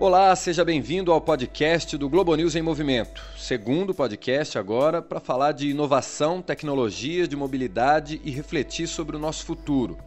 Olá, seja bem-vindo ao podcast do Globo News em Movimento. Segundo podcast agora para falar de inovação, tecnologia, de mobilidade e refletir sobre o nosso futuro.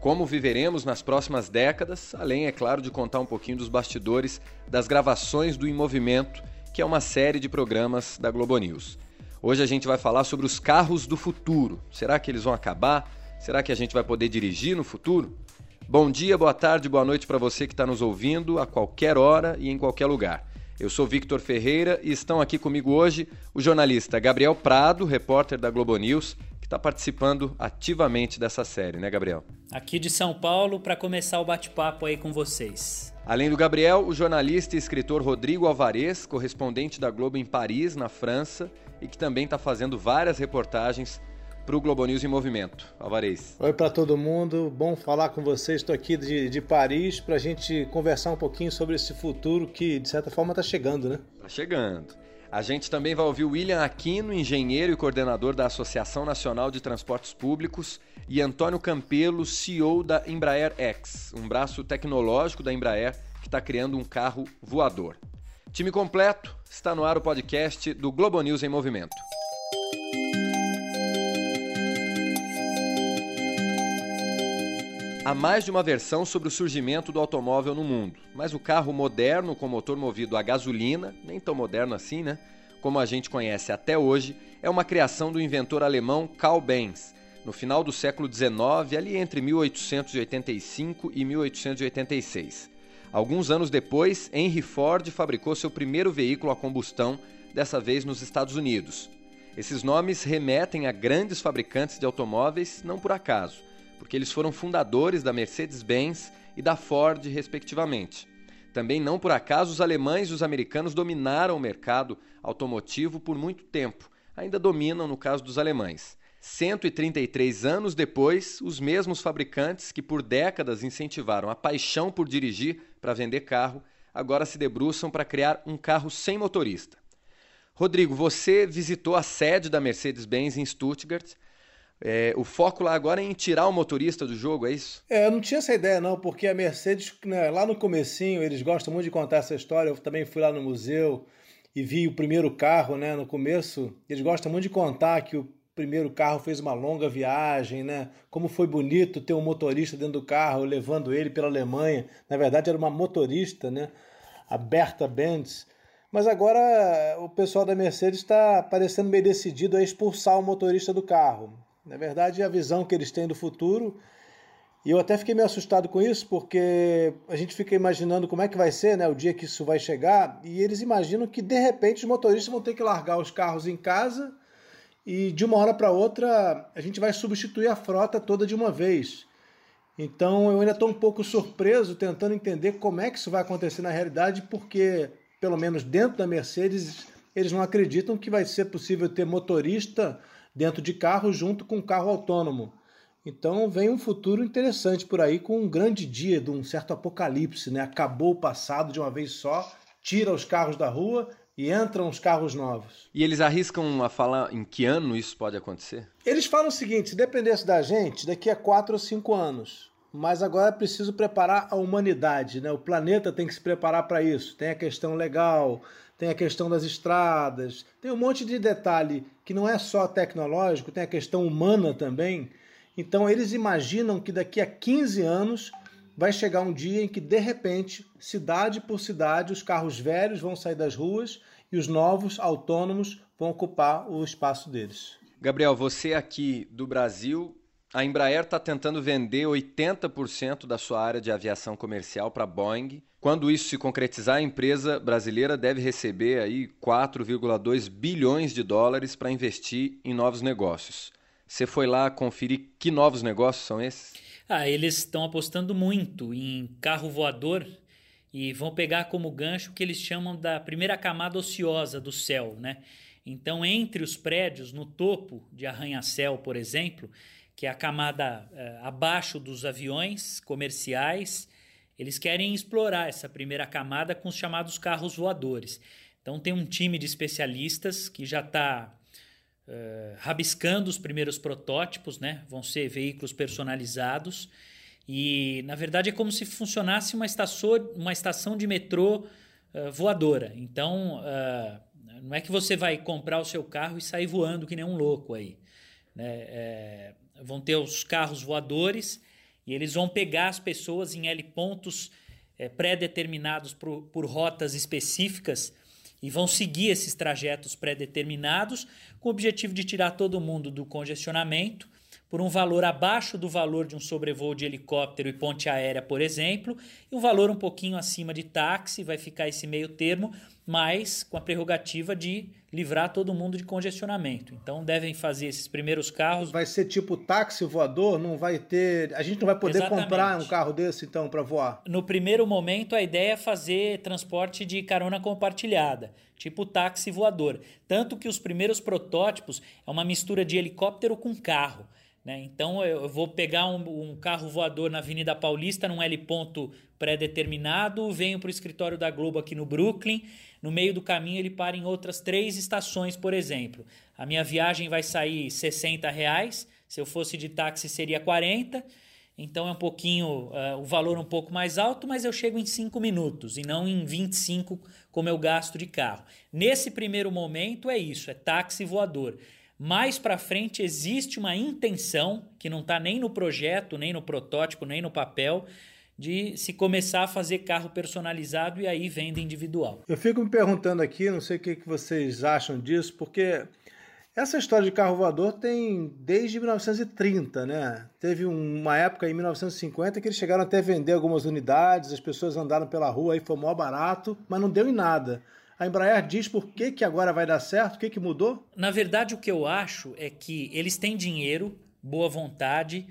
Como viveremos nas próximas décadas, além, é claro, de contar um pouquinho dos bastidores das gravações do Em Movimento, que é uma série de programas da Globo News. Hoje a gente vai falar sobre os carros do futuro. Será que eles vão acabar? Será que a gente vai poder dirigir no futuro? Bom dia, boa tarde, boa noite para você que está nos ouvindo a qualquer hora e em qualquer lugar. Eu sou Victor Ferreira e estão aqui comigo hoje o jornalista Gabriel Prado, repórter da Globo News, que está participando ativamente dessa série, né, Gabriel? Aqui de São Paulo para começar o bate-papo aí com vocês. Além do Gabriel, o jornalista e escritor Rodrigo Alvarez, correspondente da Globo em Paris, na França, e que também está fazendo várias reportagens para o Globo News em Movimento. Alvarez. Oi para todo mundo, bom falar com vocês. Estou aqui de, de Paris para a gente conversar um pouquinho sobre esse futuro que, de certa forma, está chegando, né? Está chegando. A gente também vai ouvir o William Aquino, engenheiro e coordenador da Associação Nacional de Transportes Públicos, e Antônio Campelo, CEO da Embraer X, um braço tecnológico da Embraer que está criando um carro voador. Time completo, está no ar o podcast do Globo News em Movimento. Há mais de uma versão sobre o surgimento do automóvel no mundo, mas o carro moderno com motor movido a gasolina, nem tão moderno assim, né? Como a gente conhece até hoje, é uma criação do inventor alemão Karl Benz, no final do século XIX, ali entre 1885 e 1886. Alguns anos depois, Henry Ford fabricou seu primeiro veículo a combustão, dessa vez nos Estados Unidos. Esses nomes remetem a grandes fabricantes de automóveis não por acaso porque eles foram fundadores da Mercedes-Benz e da Ford, respectivamente. Também não por acaso os alemães e os americanos dominaram o mercado automotivo por muito tempo, ainda dominam no caso dos alemães. 133 anos depois, os mesmos fabricantes que por décadas incentivaram a paixão por dirigir para vender carro, agora se debruçam para criar um carro sem motorista. Rodrigo, você visitou a sede da Mercedes-Benz em Stuttgart é, o foco lá agora é em tirar o motorista do jogo, é isso? É, eu não tinha essa ideia não, porque a Mercedes, né, lá no comecinho, eles gostam muito de contar essa história. Eu também fui lá no museu e vi o primeiro carro, né, no começo. Eles gostam muito de contar que o primeiro carro fez uma longa viagem, né? Como foi bonito ter um motorista dentro do carro levando ele pela Alemanha. Na verdade era uma motorista, né? A Berta Benz. Mas agora o pessoal da Mercedes está parecendo meio decidido a expulsar o motorista do carro. Na verdade, é a visão que eles têm do futuro. E eu até fiquei meio assustado com isso, porque a gente fica imaginando como é que vai ser né, o dia que isso vai chegar, e eles imaginam que de repente os motoristas vão ter que largar os carros em casa e de uma hora para outra a gente vai substituir a frota toda de uma vez. Então eu ainda estou um pouco surpreso tentando entender como é que isso vai acontecer na realidade, porque, pelo menos dentro da Mercedes, eles não acreditam que vai ser possível ter motorista dentro de carro junto com carro autônomo. Então vem um futuro interessante por aí com um grande dia de um certo apocalipse, né? Acabou o passado de uma vez só, tira os carros da rua e entram os carros novos. E eles arriscam a falar em que ano isso pode acontecer? Eles falam o seguinte: se dependesse da gente, daqui a quatro ou cinco anos. Mas agora é preciso preparar a humanidade, né? O planeta tem que se preparar para isso. Tem a questão legal, tem a questão das estradas, tem um monte de detalhe que não é só tecnológico, tem a questão humana também. Então eles imaginam que daqui a 15 anos vai chegar um dia em que, de repente, cidade por cidade, os carros velhos vão sair das ruas e os novos autônomos vão ocupar o espaço deles. Gabriel, você aqui do Brasil a Embraer está tentando vender 80% da sua área de aviação comercial para a Boeing. Quando isso se concretizar, a empresa brasileira deve receber aí 4,2 bilhões de dólares para investir em novos negócios. Você foi lá conferir que novos negócios são esses? Ah, eles estão apostando muito em carro voador e vão pegar como gancho o que eles chamam da primeira camada ociosa do céu, né? Então, entre os prédios, no topo de arranha-céu, por exemplo, que é a camada é, abaixo dos aviões comerciais. Eles querem explorar essa primeira camada com os chamados carros voadores. Então, tem um time de especialistas que já está uh, eh, rabiscando os primeiros protótipos, né? vão ser veículos personalizados. E, na verdade, é como se funcionasse uma estação, uma estação de metrô uh, voadora. Então, uh, não é que você vai comprar o seu carro e sair voando que nem um louco aí. Né? É, vão ter os carros voadores e eles vão pegar as pessoas em L pontos é, pré-determinados por, por rotas específicas e vão seguir esses trajetos pré-determinados com o objetivo de tirar todo mundo do congestionamento por um valor abaixo do valor de um sobrevoo de helicóptero e ponte aérea, por exemplo, e um valor um pouquinho acima de táxi, vai ficar esse meio termo, mas com a prerrogativa de livrar todo mundo de congestionamento. Então devem fazer esses primeiros carros. Vai ser tipo táxi voador, não vai ter, a gente não vai poder Exatamente. comprar um carro desse então para voar. No primeiro momento a ideia é fazer transporte de carona compartilhada, tipo táxi voador. Tanto que os primeiros protótipos é uma mistura de helicóptero com carro. Né? Então eu vou pegar um, um, carro voador na Avenida Paulista, num L ponto pré-determinado, venho para o escritório da Globo aqui no Brooklyn. No meio do caminho ele para em outras três estações, por exemplo. A minha viagem vai sair 60 reais, se eu fosse de táxi seria 40. Então é um pouquinho, uh, o valor um pouco mais alto, mas eu chego em 5 minutos e não em 25 como eu gasto de carro. Nesse primeiro momento é isso, é táxi voador. Mais para frente existe uma intenção que não está nem no projeto, nem no protótipo, nem no papel, de se começar a fazer carro personalizado e aí venda individual. Eu fico me perguntando aqui, não sei o que vocês acham disso, porque essa história de carro voador tem desde 1930, né? Teve uma época em 1950 que eles chegaram até a vender algumas unidades, as pessoas andaram pela rua e foi mó barato, mas não deu em nada. A Embraer diz por que, que agora vai dar certo? O que, que mudou? Na verdade, o que eu acho é que eles têm dinheiro, boa vontade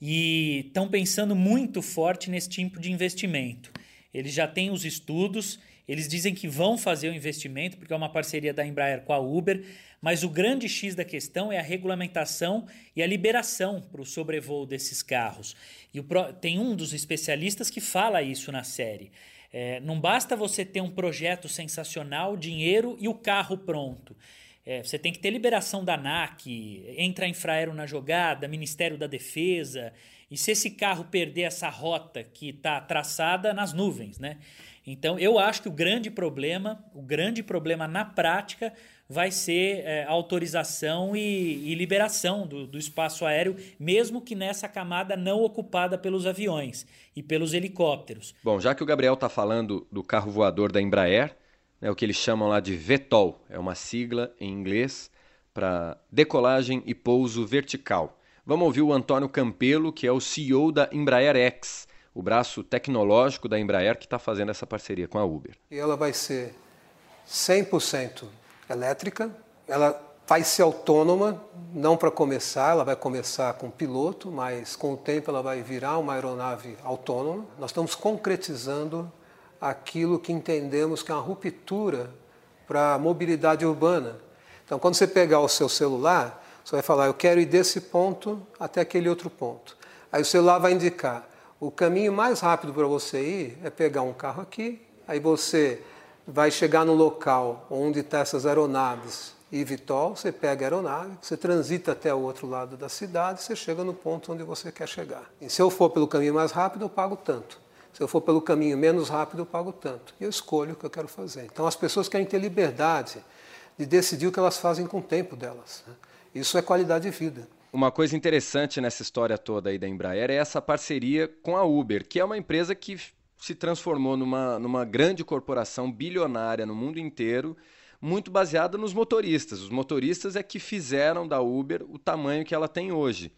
e estão pensando muito forte nesse tipo de investimento. Eles já têm os estudos, eles dizem que vão fazer o investimento, porque é uma parceria da Embraer com a Uber, mas o grande X da questão é a regulamentação e a liberação para o sobrevoo desses carros. E o, tem um dos especialistas que fala isso na série. É, não basta você ter um projeto sensacional, dinheiro e o carro pronto. É, você tem que ter liberação da ANAC, entra a Infraero na jogada, Ministério da Defesa. E se esse carro perder essa rota que está traçada nas nuvens, né? Então, eu acho que o grande problema, o grande problema na prática, vai ser é, autorização e, e liberação do, do, espaço aéreo, mesmo que nessa camada não ocupada pelos aviões e pelos helicópteros. Bom, já que o Gabriel está falando do carro voador da Embraer, né, o que eles chamam lá de VTOL, é uma sigla em inglês para decolagem e pouso vertical. Vamos ouvir o Antônio Campelo, que é o CEO da Embraer X, o braço tecnológico da Embraer que está fazendo essa parceria com a Uber. E ela vai ser 100% elétrica, ela vai ser autônoma, não para começar, ela vai começar com piloto, mas com o tempo ela vai virar uma aeronave autônoma. Nós estamos concretizando aquilo que entendemos que é uma ruptura para a mobilidade urbana. Então, quando você pegar o seu celular, você vai falar, eu quero ir desse ponto até aquele outro ponto. Aí o celular vai indicar, o caminho mais rápido para você ir é pegar um carro aqui, aí você vai chegar no local onde estão tá essas aeronaves e Vitol, você pega a aeronave, você transita até o outro lado da cidade, você chega no ponto onde você quer chegar. E se eu for pelo caminho mais rápido, eu pago tanto. Se eu for pelo caminho menos rápido, eu pago tanto. E eu escolho o que eu quero fazer. Então as pessoas querem ter liberdade de decidir o que elas fazem com o tempo delas. Né? Isso é qualidade de vida. Uma coisa interessante nessa história toda aí da Embraer é essa parceria com a Uber, que é uma empresa que se transformou numa, numa grande corporação bilionária no mundo inteiro, muito baseada nos motoristas. Os motoristas é que fizeram da Uber o tamanho que ela tem hoje.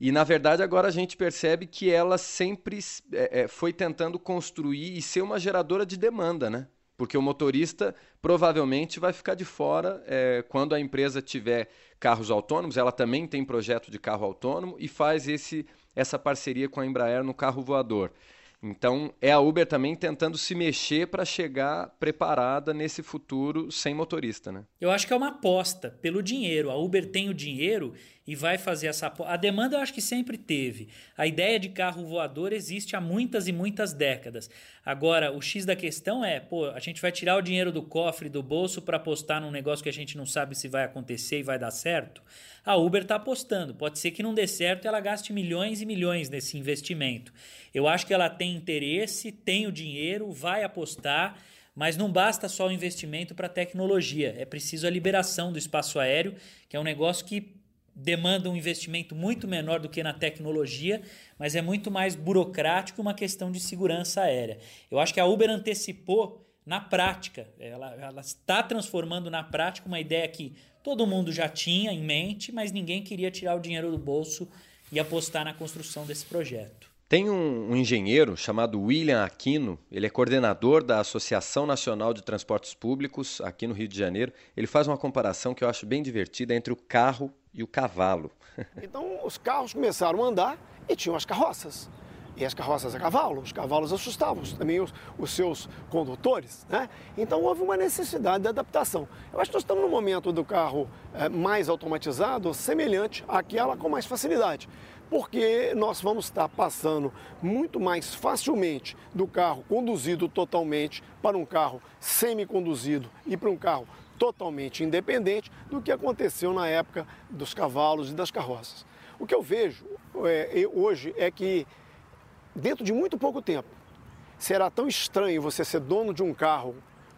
E na verdade agora a gente percebe que ela sempre é, é, foi tentando construir e ser uma geradora de demanda, né? Porque o motorista provavelmente vai ficar de fora é, quando a empresa tiver carros autônomos. Ela também tem projeto de carro autônomo e faz esse, essa parceria com a Embraer no carro voador. Então, é a Uber também tentando se mexer para chegar preparada nesse futuro sem motorista, né? Eu acho que é uma aposta pelo dinheiro. A Uber tem o dinheiro e vai fazer essa aposta. A demanda eu acho que sempre teve. A ideia de carro voador existe há muitas e muitas décadas. Agora, o X da questão é, pô, a gente vai tirar o dinheiro do cofre, do bolso para apostar num negócio que a gente não sabe se vai acontecer e vai dar certo? A Uber está apostando. Pode ser que não dê certo e ela gaste milhões e milhões nesse investimento. Eu acho que ela tem interesse, tem o dinheiro, vai apostar, mas não basta só o investimento para tecnologia. É preciso a liberação do espaço aéreo, que é um negócio que demanda um investimento muito menor do que na tecnologia, mas é muito mais burocrático uma questão de segurança aérea. Eu acho que a Uber antecipou na prática, ela, ela está transformando na prática uma ideia que todo mundo já tinha em mente, mas ninguém queria tirar o dinheiro do bolso e apostar na construção desse projeto. Tem um, um, engenheiro chamado William Aquino, ele é coordenador da Associação Nacional de Transportes Públicos aqui no Rio de Janeiro. Ele faz uma comparação que eu acho bem divertida entre o carro e o cavalo. Então, os carros começaram a andar e tinham as carroças e as carroças a cavalo, os cavalos assustavam também os, os, seus condutores, né? Então houve uma necessidade de adaptação. Eu acho que nós estamos no momento do carro é, mais automatizado, semelhante àquela com mais facilidade, porque nós vamos estar passando muito mais facilmente do carro conduzido totalmente para um carro semi-conduzido e para um carro totalmente independente do que aconteceu na época dos cavalos e das carroças. O que eu vejo é, hoje é que dentro de muito pouco tempo, será tão estranho você ser dono de um carro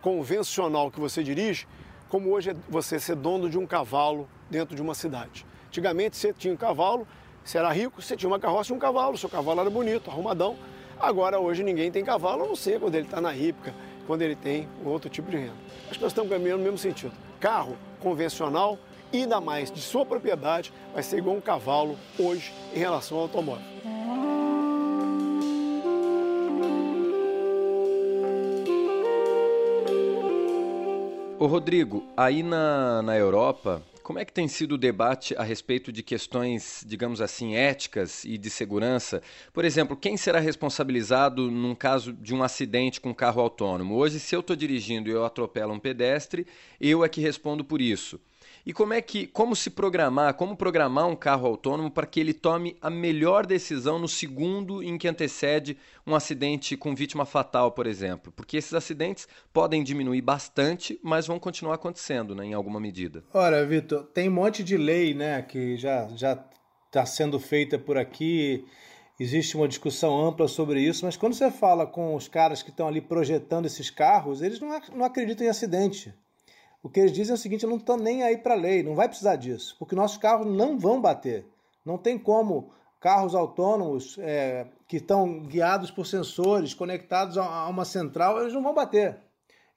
convencional que você dirige, como hoje é você ser dono de um cavalo dentro de uma cidade. Antigamente você tinha um cavalo, você era rico, você tinha uma carroça e um cavalo, seu cavalo era bonito, arrumadão. Agora hoje ninguém tem cavalo, a não ser quando ele está na hípica, quando ele tem outro tipo de renda. Acho que nós estamos caminhando no mesmo sentido. Carro convencional, ainda mais de sua propriedade, vai ser igual um cavalo hoje em relação ao automóvel. Ô Rodrigo, aí na, na Europa, como é que tem sido o debate a respeito de questões, digamos assim, éticas e de segurança? Por exemplo, quem será responsabilizado num caso de um acidente com um carro autônomo? Hoje, se eu estou dirigindo e eu atropelo um pedestre, eu é que respondo por isso. E como é que, como se programar, como programar um carro autônomo para que ele tome a melhor decisão no segundo em que antecede um acidente com vítima fatal, por exemplo? Porque esses acidentes podem diminuir bastante, mas vão continuar acontecendo, né, em alguma medida. Ora, Vitor, tem um monte de lei, né, que já já está sendo feita por aqui. Existe uma discussão ampla sobre isso, mas quando você fala com os caras que estão ali projetando esses carros, eles não, não acreditam em acidente. O que eles dizem é o seguinte: não estão nem aí para a lei, não vai precisar disso, porque nossos carros não vão bater. Não tem como carros autônomos é, que estão guiados por sensores conectados a uma central, eles não vão bater.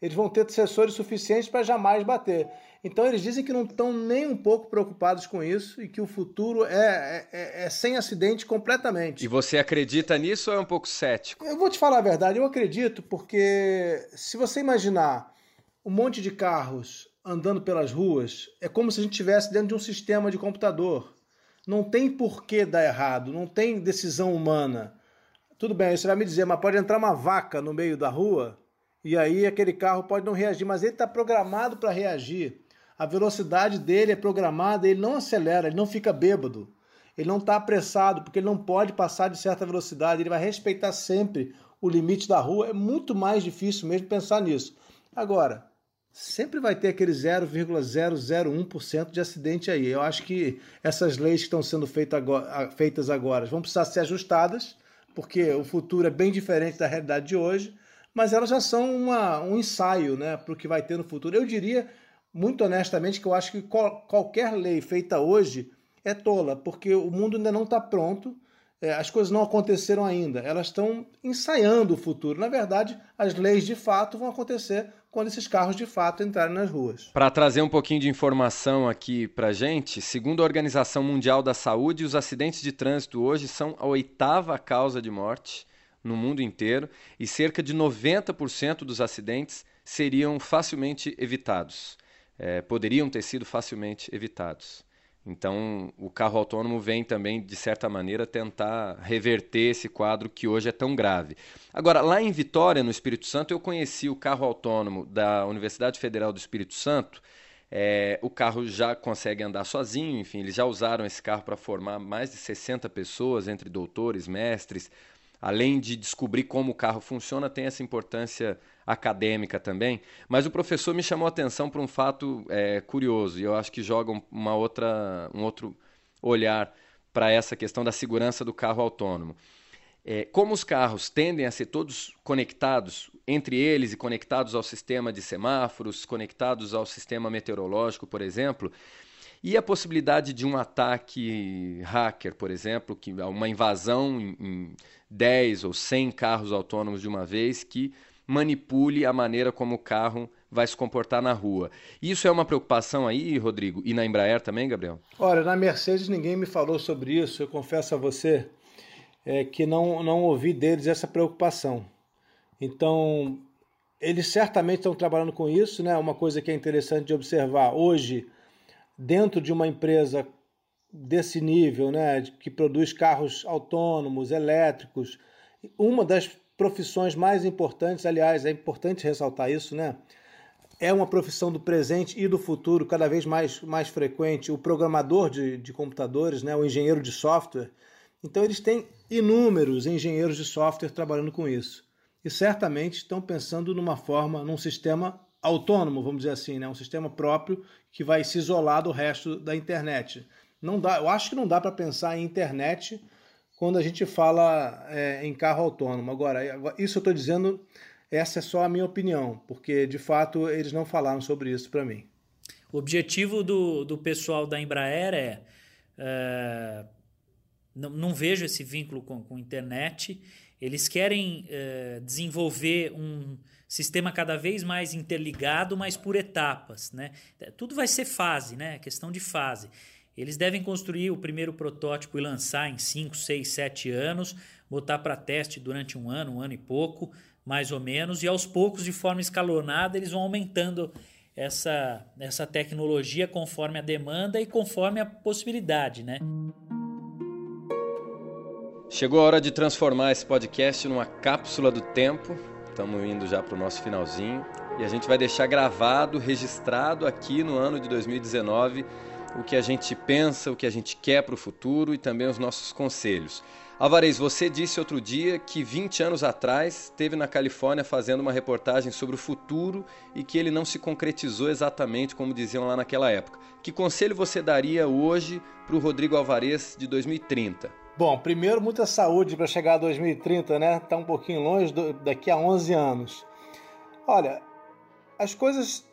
Eles vão ter sensores suficientes para jamais bater. Então eles dizem que não estão nem um pouco preocupados com isso e que o futuro é, é, é, é sem acidente completamente. E você acredita nisso ou é um pouco cético? Eu vou te falar a verdade, eu acredito, porque se você imaginar um monte de carros andando pelas ruas, é como se a gente estivesse dentro de um sistema de computador. Não tem por que dar errado, não tem decisão humana. Tudo bem, você vai me dizer, mas pode entrar uma vaca no meio da rua e aí aquele carro pode não reagir, mas ele está programado para reagir. A velocidade dele é programada, ele não acelera, ele não fica bêbado. Ele não está apressado, porque ele não pode passar de certa velocidade, ele vai respeitar sempre o limite da rua. É muito mais difícil mesmo pensar nisso. Agora, sempre vai ter aquele 0,001% de acidente aí. Eu acho que essas leis que estão sendo feitas agora, vão precisar ser ajustadas, porque o futuro é bem diferente da realidade de hoje, mas elas já são uma, um ensaio né, para o que vai ter no futuro. Eu diria, muito honestamente, que eu acho que qual, qualquer lei feita hoje é tola, porque o mundo ainda não está pronto é, as coisas não aconteceram ainda, elas estão ensaiando o futuro. Na verdade, as leis de fato vão acontecer quando esses carros de fato entrarem nas ruas. Para trazer um pouquinho de informação aqui para gente, segundo a Organização Mundial da Saúde, os acidentes de trânsito hoje são a oitava causa de morte no mundo inteiro e cerca de 90% dos acidentes seriam facilmente evitados, é, poderiam ter sido facilmente evitados. Então, o carro autônomo vem também, de certa maneira, tentar reverter esse quadro que hoje é tão grave. Agora, lá em Vitória, no Espírito Santo, eu conheci o carro autônomo da Universidade Federal do Espírito Santo. É, o carro já consegue andar sozinho, enfim, eles já usaram esse carro para formar mais de 60 pessoas, entre doutores, mestres. Além de descobrir como o carro funciona, tem essa importância acadêmica também, mas o professor me chamou a atenção para um fato é, curioso e eu acho que joga uma outra, um outro olhar para essa questão da segurança do carro autônomo. É, como os carros tendem a ser todos conectados entre eles e conectados ao sistema de semáforos, conectados ao sistema meteorológico, por exemplo, e a possibilidade de um ataque hacker, por exemplo, que uma invasão em, em 10 ou 100 carros autônomos de uma vez que manipule a maneira como o carro vai se comportar na rua. Isso é uma preocupação aí, Rodrigo? E na Embraer também, Gabriel? Olha, na Mercedes ninguém me falou sobre isso. Eu confesso a você é, que não, não ouvi deles essa preocupação. Então, eles certamente estão trabalhando com isso, né? Uma coisa que é interessante de observar hoje, dentro de uma empresa desse nível, né, que produz carros autônomos, elétricos, uma das profissões mais importantes, aliás, é importante ressaltar isso, né? É uma profissão do presente e do futuro, cada vez mais, mais frequente. O programador de, de computadores, né? o engenheiro de software. Então, eles têm inúmeros engenheiros de software trabalhando com isso. E certamente estão pensando numa forma, num sistema autônomo, vamos dizer assim, né? um sistema próprio que vai se isolar do resto da internet. Não dá, eu acho que não dá para pensar em internet quando a gente fala é, em carro autônomo. Agora, isso eu estou dizendo, essa é só a minha opinião, porque de fato eles não falaram sobre isso para mim. O objetivo do, do pessoal da Embraer é. é não, não, vejo esse vínculo com, com internet. Eles querem é, desenvolver um sistema cada vez mais interligado, mas por etapas. Né? Tudo vai ser fase, né? questão de fase. Eles devem construir o primeiro protótipo e lançar em 5, 6, 7 anos, botar para teste durante um ano, um ano e pouco, mais ou menos, e aos poucos, de forma escalonada, eles vão aumentando essa, essa tecnologia conforme a demanda e conforme a possibilidade, né? Chegou a hora de transformar esse podcast numa cápsula do tempo. Estamos indo já para o nosso finalzinho. E a gente vai deixar gravado, registrado aqui no ano de 2019 o que a gente pensa, o que a gente quer para o futuro e também os nossos conselhos. Alvarez, você disse outro dia que 20 anos atrás esteve na Califórnia fazendo uma reportagem sobre o futuro e que ele não se concretizou exatamente como diziam lá naquela época. Que conselho você daria hoje para o Rodrigo Alvarez de 2030? Bom, primeiro, muita saúde para chegar a 2030, né? Está um pouquinho longe do, daqui a 11 anos. Olha, as coisas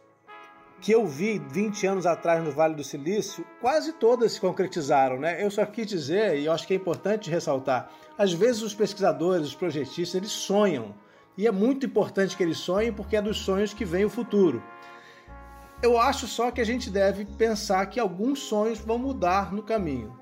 que eu vi 20 anos atrás no Vale do Silício, quase todas se concretizaram. Né? Eu só quis dizer, e acho que é importante ressaltar, às vezes os pesquisadores, os projetistas, eles sonham. E é muito importante que eles sonhem porque é dos sonhos que vem o futuro. Eu acho só que a gente deve pensar que alguns sonhos vão mudar no caminho.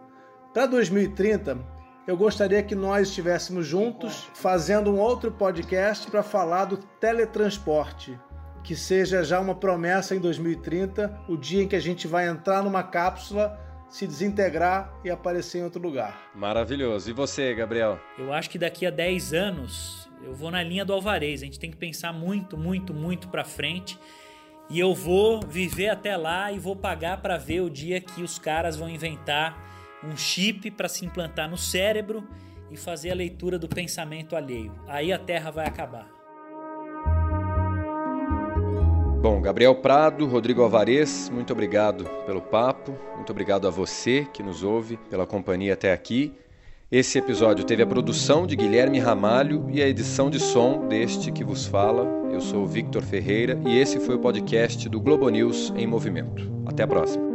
Para 2030, eu gostaria que nós estivéssemos juntos fazendo um outro podcast para falar do teletransporte que seja já uma promessa em 2030, o dia em que a gente vai entrar numa cápsula, se desintegrar e aparecer em outro lugar. Maravilhoso. E você, Gabriel? Eu acho que daqui a 10 anos eu vou na linha do Alvarez. A gente tem que pensar muito, muito, muito para frente. E eu vou viver até lá e vou pagar para ver o dia que os caras vão inventar um chip para se implantar no cérebro e fazer a leitura do pensamento alheio. Aí a Terra vai acabar. Bom, Gabriel Prado, Rodrigo Alvarez, muito obrigado pelo papo, muito obrigado a você que nos ouve, pela companhia até aqui. Esse episódio teve a produção de Guilherme Ramalho e a edição de som deste que vos fala. Eu sou Victor Ferreira e esse foi o podcast do Globo News em Movimento. Até a próxima.